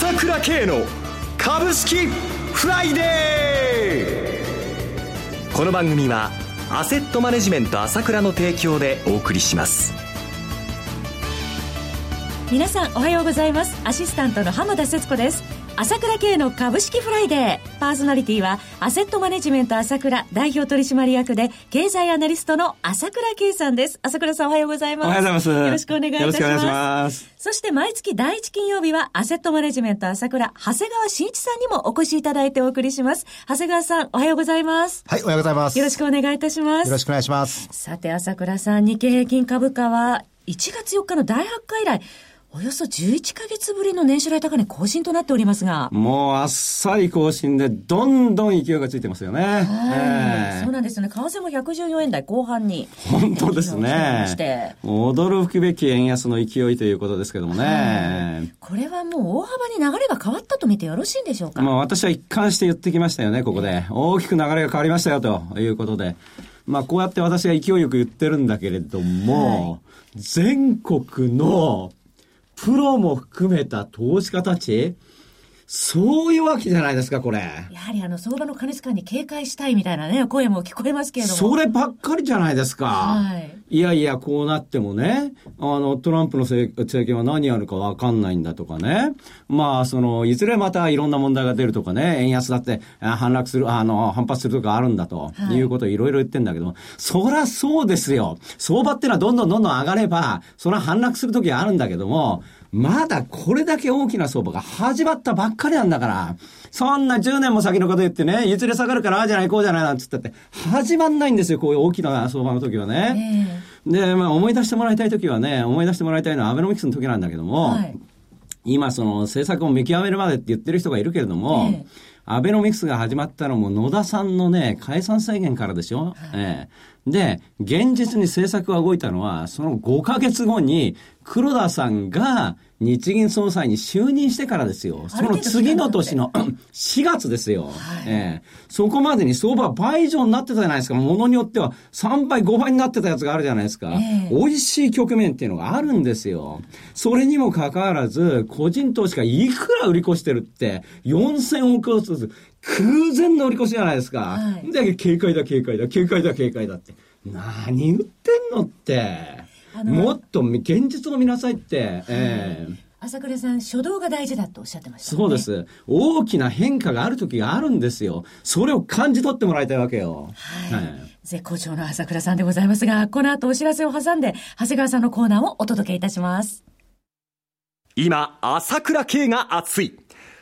朝倉慶の株式フライデー。この番組はアセットマネジメント朝倉の提供でお送りします。皆さんおはようございます。アシスタントの浜田節子です。朝倉慶の株式フライデー。パーソナリティは、アセットマネジメント朝倉代表取締役で、経済アナリストの朝倉慶さんです。朝倉さんおはようございます。おはようございます。よろしくお願いいたします。よろしくお願いします。そして毎月第一金曜日は、アセットマネジメント朝倉、長谷川慎一さんにもお越しいただいてお送りします。長谷川さん、おはようございます。はい、おはようございます。よろしくお願いいたします。よろしくお願いします。さて、朝倉さん、日経平均株価は、1月4日の第8回以来、およそ11か月ぶりの年初来高値更新となっておりますが。もうあっさり更新で、どんどん勢いがついてますよね。はい、えー、そうなんですね。為替も114円台後半に。本当ですね。驚くべき円安の勢いということですけどもね。これはもう大幅に流れが変わったと見てよろしいんでしょうか？まあ私は一貫して言ってきましたよね、ここで。大きく流れが変わりましたよ、ということで。まあこうやって私が勢いよく言ってるんだけれども、はい、全国のプロも含めた投資家たち、そういうわけじゃないですか、これ。やはりあの、相場の過熱感に警戒したいみたいなね、声も聞こえますけれども。そればっかりじゃないですか。はい。いやいや、こうなってもね、あの、トランプの政権は何やるかわかんないんだとかね。まあ、その、いずれまたいろんな問題が出るとかね、円安だって反落する、あの、反発するとかあるんだと、はい、いうことをいろいろ言ってんだけど、そりゃそうですよ。相場ってのはどんどんどんどん上がれば、それは反落するときはあるんだけども、まだこれだけ大きな相場が始まったばっかりなんだから、そんな10年も先のこと言ってね、いずれ下がるからああじゃないこうじゃないなんつったって、始まんないんですよ、こういう大きな相場の時はね。で、まあ思い出してもらいたい時はね、思い出してもらいたいのはアベノミクスの時なんだけども、はい、今その政策を見極めるまでって言ってる人がいるけれども、えアベノミクスが始まったのも野田さんのね、解散宣言からでしょ、はい、ええ、で、現実に政策が動いたのは、その5ヶ月後に黒田さんが日銀総裁に就任してからですよ。その次の年の 4月ですよ。はい、えー、そこまでに相場倍以上になってたじゃないですか。ものによっては3倍、5倍になってたやつがあるじゃないですか。えー、美味しい局面っていうのがあるんですよ。それにもかかわらず、個人投資家いくら売り越してるって、4000億円ずつ空前の売り越しじゃないですか。はい、で、警戒だ、警戒だ、警戒だ、警戒だって。何言ってんのって。もっと現実を見なさいって、ええー朝倉さん、初動が大事だとおっしゃってました、ね、そうです。大きな変化がある時があるんですよ。それを感じ取ってもらいたいわけよ。はい。はい、絶好調の朝倉さんでございますが、この後お知らせを挟んで、長谷川さんのコーナーをお届けいたします。今、朝倉慶が熱い。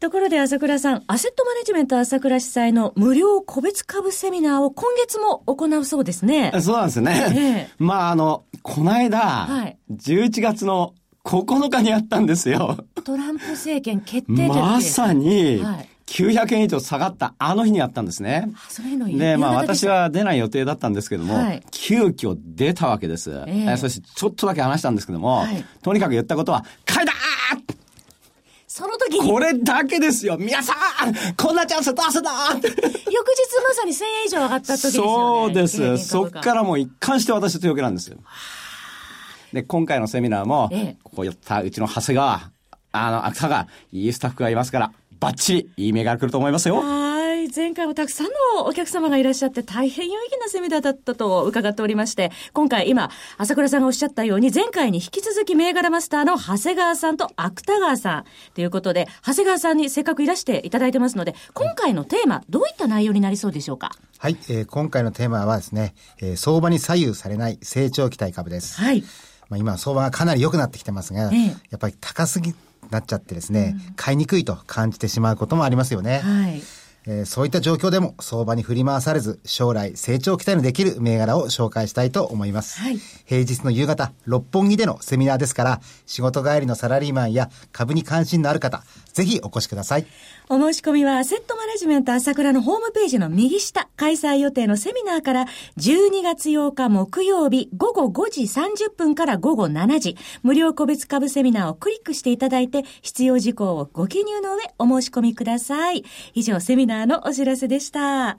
ところで朝倉さん、アセットマネジメント朝倉主催の無料個別株セミナーを今月も行うそうですね。そうなんですね。ええ、まあ、あの、この間、はい、11月の9日にやったんですよ。トランプ政権決定まさに、はい900円以上下がったあの日にやったんですね。そういうので、まあ私は出ない予定だったんですけども、はい、急遽出たわけです。えー、そしてちょっとだけ話したんですけども、はい、とにかく言ったことは、買いだその時に。これだけですよ。皆さんこんなチャンスどうすん翌日まさに1000円以上上がった時ですよ、ね、そうです。そっからもう一貫して私強気なんですよ。で、今回のセミナーも、ええ、ここ寄ったうちの長谷川、あの、芥川、いいスタッフがいますから、バッチリいい目が来ると思いますよ。い。前回もたくさんのお客様がいらっしゃって大変有意義なセミナーだったと伺っておりまして、今回今、朝倉さんがおっしゃったように、前回に引き続き銘柄マスターの長谷川さんと芥川さんということで、長谷川さんにせっかくいらしていただいてますので、今回のテーマ、どういった内容になりそうでしょうか？はい、えー、今回のテーマはですね、えー、相場に左右されない成長期待株です。はい。まあ今、相場がかなり良くなってきてますが、ええ、やっぱり高すぎなっちゃってですね、うん、買いにくいと感じてしまうこともありますよね。はい。えー、そういった状況でも相場に振り回されず、将来成長期待のできる銘柄を紹介したいと思います。はい、平日の夕方、六本木でのセミナーですから、仕事帰りのサラリーマンや株に関心のある方、ぜひお越しください。お申し込みは、アセットマネジメント朝倉のホームページの右下、開催予定のセミナーから、12月8日木曜日午後5時30分から午後7時、無料個別株セミナーをクリックしていただいて、必要事項をご記入の上、お申し込みください。以上、セミナーのお知らせでした。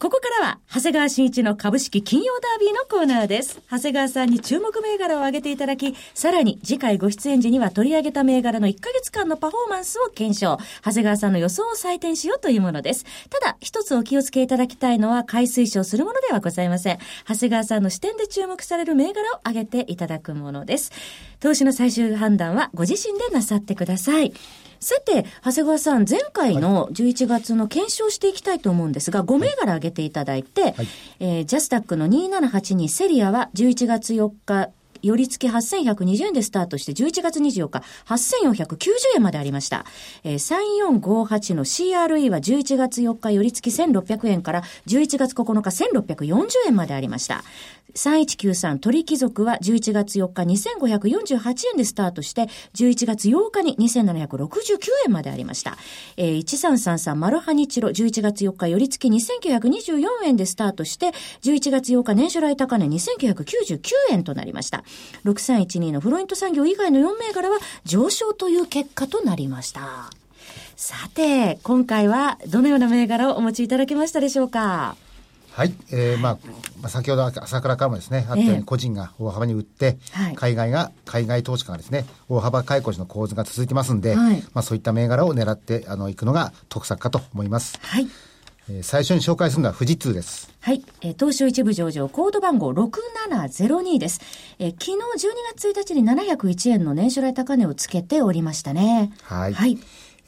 ここからは、長谷川新一の株式金曜ダービーのコーナーです。長谷川さんに注目銘柄を挙げていただき、さらに次回ご出演時には取り上げた銘柄の1ヶ月間のパフォーマンスを検証、長谷川さんの予想を採点しようというものです。ただ、一つお気をつけいただきたいのは、買い推奨するものではございません。長谷川さんの視点で注目される銘柄を挙げていただくものです。投資の最終判断はご自身でなさってください。さて、長谷川さん、前回の11月の検証していきたいと思うんですが、5銘柄挙げていただいて、はい、えー、ジャスタックの2782セリアは11月4日寄り付き8120円でスタートして、11月24日、8490円までありました。えー、3458の CRE は11月4日寄り付き1600円から、11月9日1640円までありました。3193鳥貴族は11月4日2548円でスタートして、11月8日に2769円までありました。えー、1333マルハニチロ11月4日寄り付き2924円でスタートして、11月8日年初来高値2999円となりました。6312のフロイント産業以外の4銘柄は上昇という結果となりました。さて、今回はどのような銘柄をお持ちいただけましたでしょうか？はい、えー、まあ、先ほど朝倉からもですね、あったように個人が大幅に売って、えー、海外が、海外投資家がですね、大幅買い越しの構図が続いてますんで、はい、まあそういった銘柄を狙って、あの、いくのが得策かと思います。はい。えー、最初に紹介するのは富士通です。はい。えー、東証一部上場、コード番号6702です。えー、昨日12月1日に701円の年初来高値をつけておりましたね。はい。はい。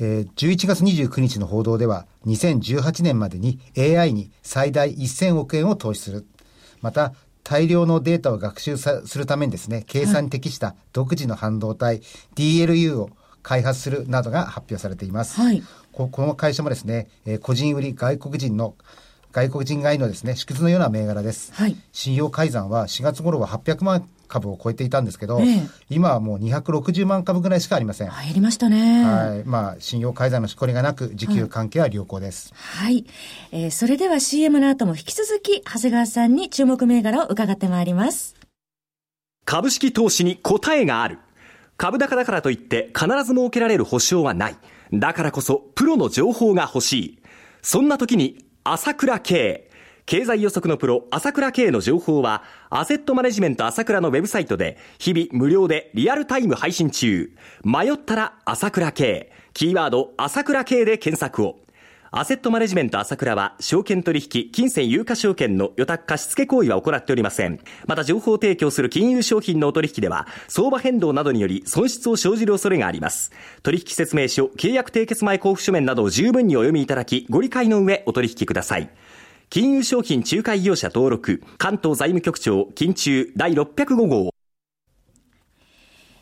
えー、11月29日の報道では、2018年までに AI に最大1000億円を投資する。また、大量のデータを学習するためにですね、計算に適した独自の半導体、はい、DLU を開発するなどが発表されています。はい、この会社もですね、えー、個人売り外国人の外国人買いのですね、縮図のような銘柄です。はい、信用改ざんは4月頃は800万株を超えていたんですけど、ええ、今はもう260万株ぐらいしかありません。減りましたね。はい。まあ、信用改ざんのしこりがなく、時給関係は良好です。はい。はい、えー、それでは CM の後も引き続き、長谷川さんに注目銘柄を伺ってまいります。株式投資に答えがある。株高だからといって必ず設けられる保証はない。だからこそプロの情報が欲しい。そんな時に朝倉慶。経済予測のプロ朝倉慶の情報はアセットマネジメント朝倉のウェブサイトで日々無料でリアルタイム配信中。迷ったら朝倉慶。キーワード朝倉慶で検索を。アセットマネジメント朝倉は、証券取引、金銭有価証券の予託貸付行為は行っておりません。また、情報提供する金融商品のお取引では、相場変動などにより損失を生じる恐れがあります。取引説明書、契約締結前交付書面などを十分にお読みいただき、ご理解の上お取引ください。金融商品仲介業者登録、関東財務局長、金中第605号。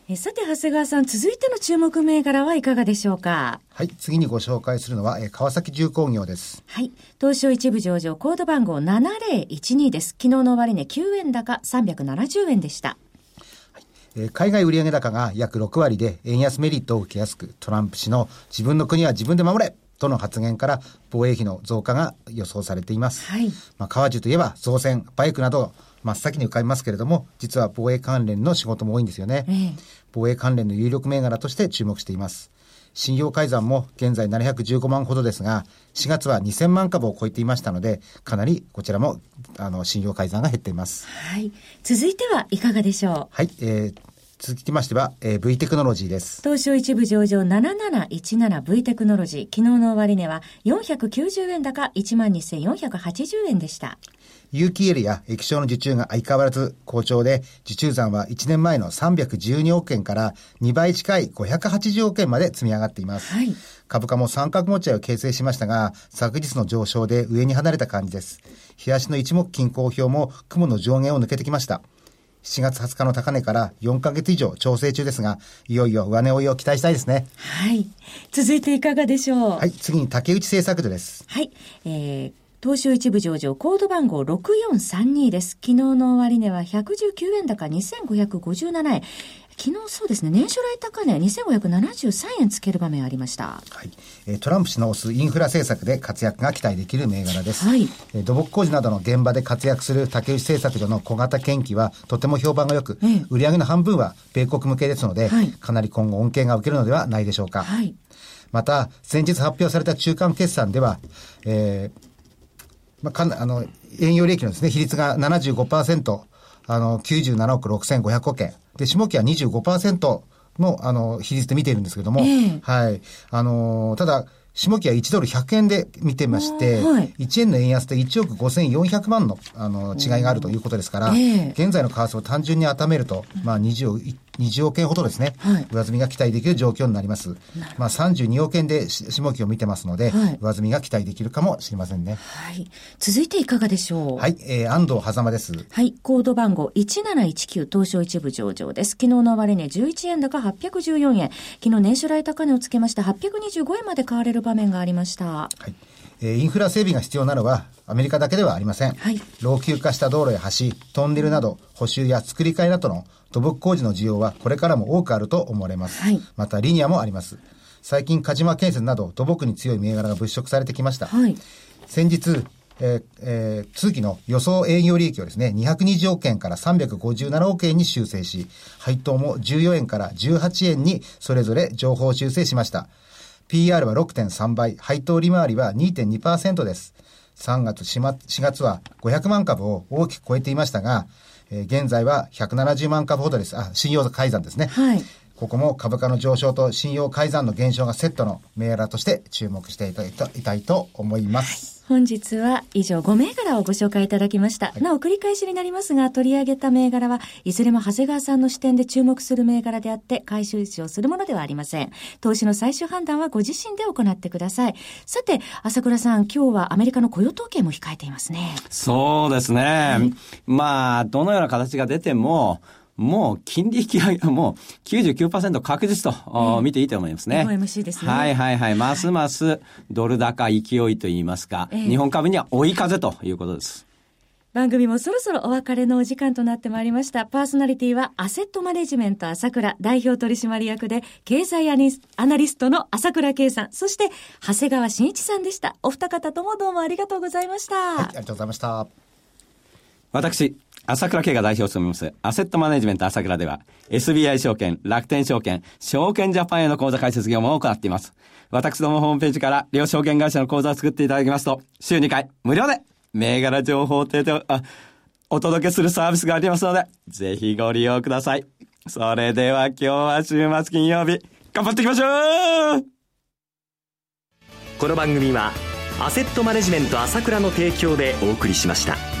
えさて、長谷川さん、続いての注目銘柄はいかがでしょうか？はい、次にご紹介するのは、え川崎重工業です。はい、東証一部上場、コード番号7012です。昨日の終値9円高370円でした。え海外売上高が約6割で円安メリットを受けやすく、トランプ氏の自分の国は自分で守れとの発言から防衛費の増加が予想されています。はい。まあ、川中といえば造船、バイクなど真っ先に浮かびますけれども、実は防衛関連の仕事も多いんですよね。えー、防衛関連の有力銘柄として注目しています。信用改ざんも現在715万ほどですが、4月は2000万株を超えていましたので、かなりこちらも、あの、信用改ざんが減っています。はい。続いてはいかがでしょう？はい。えー、続きましては、えー、V テクノロジーです。東証一部上場 7717V テクノロジー。昨日の終値は490円高12,480円でした。有機 l や液晶の受注が相変わらず好調で、受注残は1年前の312億円から2倍近い580億円まで積み上がっています。はい、株価も三角持ち合いを形成しましたが、昨日の上昇で上に離れた感じです。日足の一目均衡表も雲の上限を抜けてきました。7月20日の高値から4ヶ月以上調整中ですが、いよいよ上値追いを期待したいですね。はい。続いていかがでしょう？はい。次に竹内製作所です。はい。えー、東証一部上場、コード番号6432です。昨日の終値は119円高2557円。昨日そうですね、年初来高値2573円つける場面ありました。はい。トランプ氏の推すインフラ政策で活躍が期待できる銘柄です。はい。土木工事などの現場で活躍する竹内製作所の小型研機はとても評判が良く、ええ、売上の半分は米国向けですので、はい、かなり今後恩恵が受けるのではないでしょうか。はい。また、先日発表された中間決算では、えー、まあ、かん、あの、営業利益のですね、比率が75%、あの、97億6500億円。で、下期は25%の、あの、比率で見ているんですけれども、えー、はい。あの、ただ、下期は1ドル100円で見てまして、はい、1円の円安で1億5400万のあの違いがあるということですから、えー、現在の為替を単純に温めると、まあ20、20億円ほどですね、はい、上積みが期待できる状況になります。まあ、32億円で下期を見てますので、はい、上積みが期待できるかもしれませんね。はい。続いていかがでしょう？はい、えー、安藤狭間です。はい、コード番号1719東証一部上場です。昨日の終値11円高814円。昨日年初来高値をつけまして825円まで買われる場面がありました。はい。えインフラ整備が必要なのはアメリカだけではありません。はい、老朽化した道路や橋、トンネルなど補修や作り替えなどの土木工事の需要はこれからも多くあると思われます。はい、またリニアもあります。最近、鹿島建設など土木に強い銘柄が物色されてきました。はい、先日、えーえー、通期の予想営業利益をですね、220億円から357億円に修正し、配当も14円から18円にそれぞれ情報修正しました。PR は6.3倍、配当利回りは2.2%です。3月4月は500万株を大きく超えていましたが、えー、現在は170万株ほどです。あ、信用改ざんですね。はい。ここも株価の上昇と信用改ざんの減少がセットの銘柄として注目していただいと思います。はい本日は以上5銘柄をご紹介いただきました。はい、なお繰り返しになりますが、取り上げた銘柄はいずれも長谷川さんの視点で注目する銘柄であって、回収値をするものではありません。投資の最終判断はご自身で行ってください。さて、朝倉さん、今日はアメリカの雇用統計も控えていますね。そうですね。はい、まあ、どのような形が出ても、もう金利引き上げはもう99%確実と、見ていいと思いますね。FOMC ですね。はいはいはい。ますますドル高勢いといいますか、えー、日本株には追い風ということです。番組もそろそろお別れのお時間となってまいりました。パーソナリティはアセットマネジメント朝倉代表取締役で経済アナリストの朝倉圭さん、そして長谷川慎一さんでした。お二方ともどうもありがとうございました。はい、ありがとうございました。私、朝倉慶が代表を務めます、アセットマネジメント朝倉では、SBI 証券、楽天証券、証券ジャパンへの口座開設業務を行っています。私どもホームページから両証券会社の口座を作っていただきますと、週2回、無料で、銘柄情報提供、あ、お届けするサービスがありますので、ぜひご利用ください。それでは今日は週末金曜日、頑張っていきましょうこの番組は、アセットマネジメント朝倉の提供でお送りしました。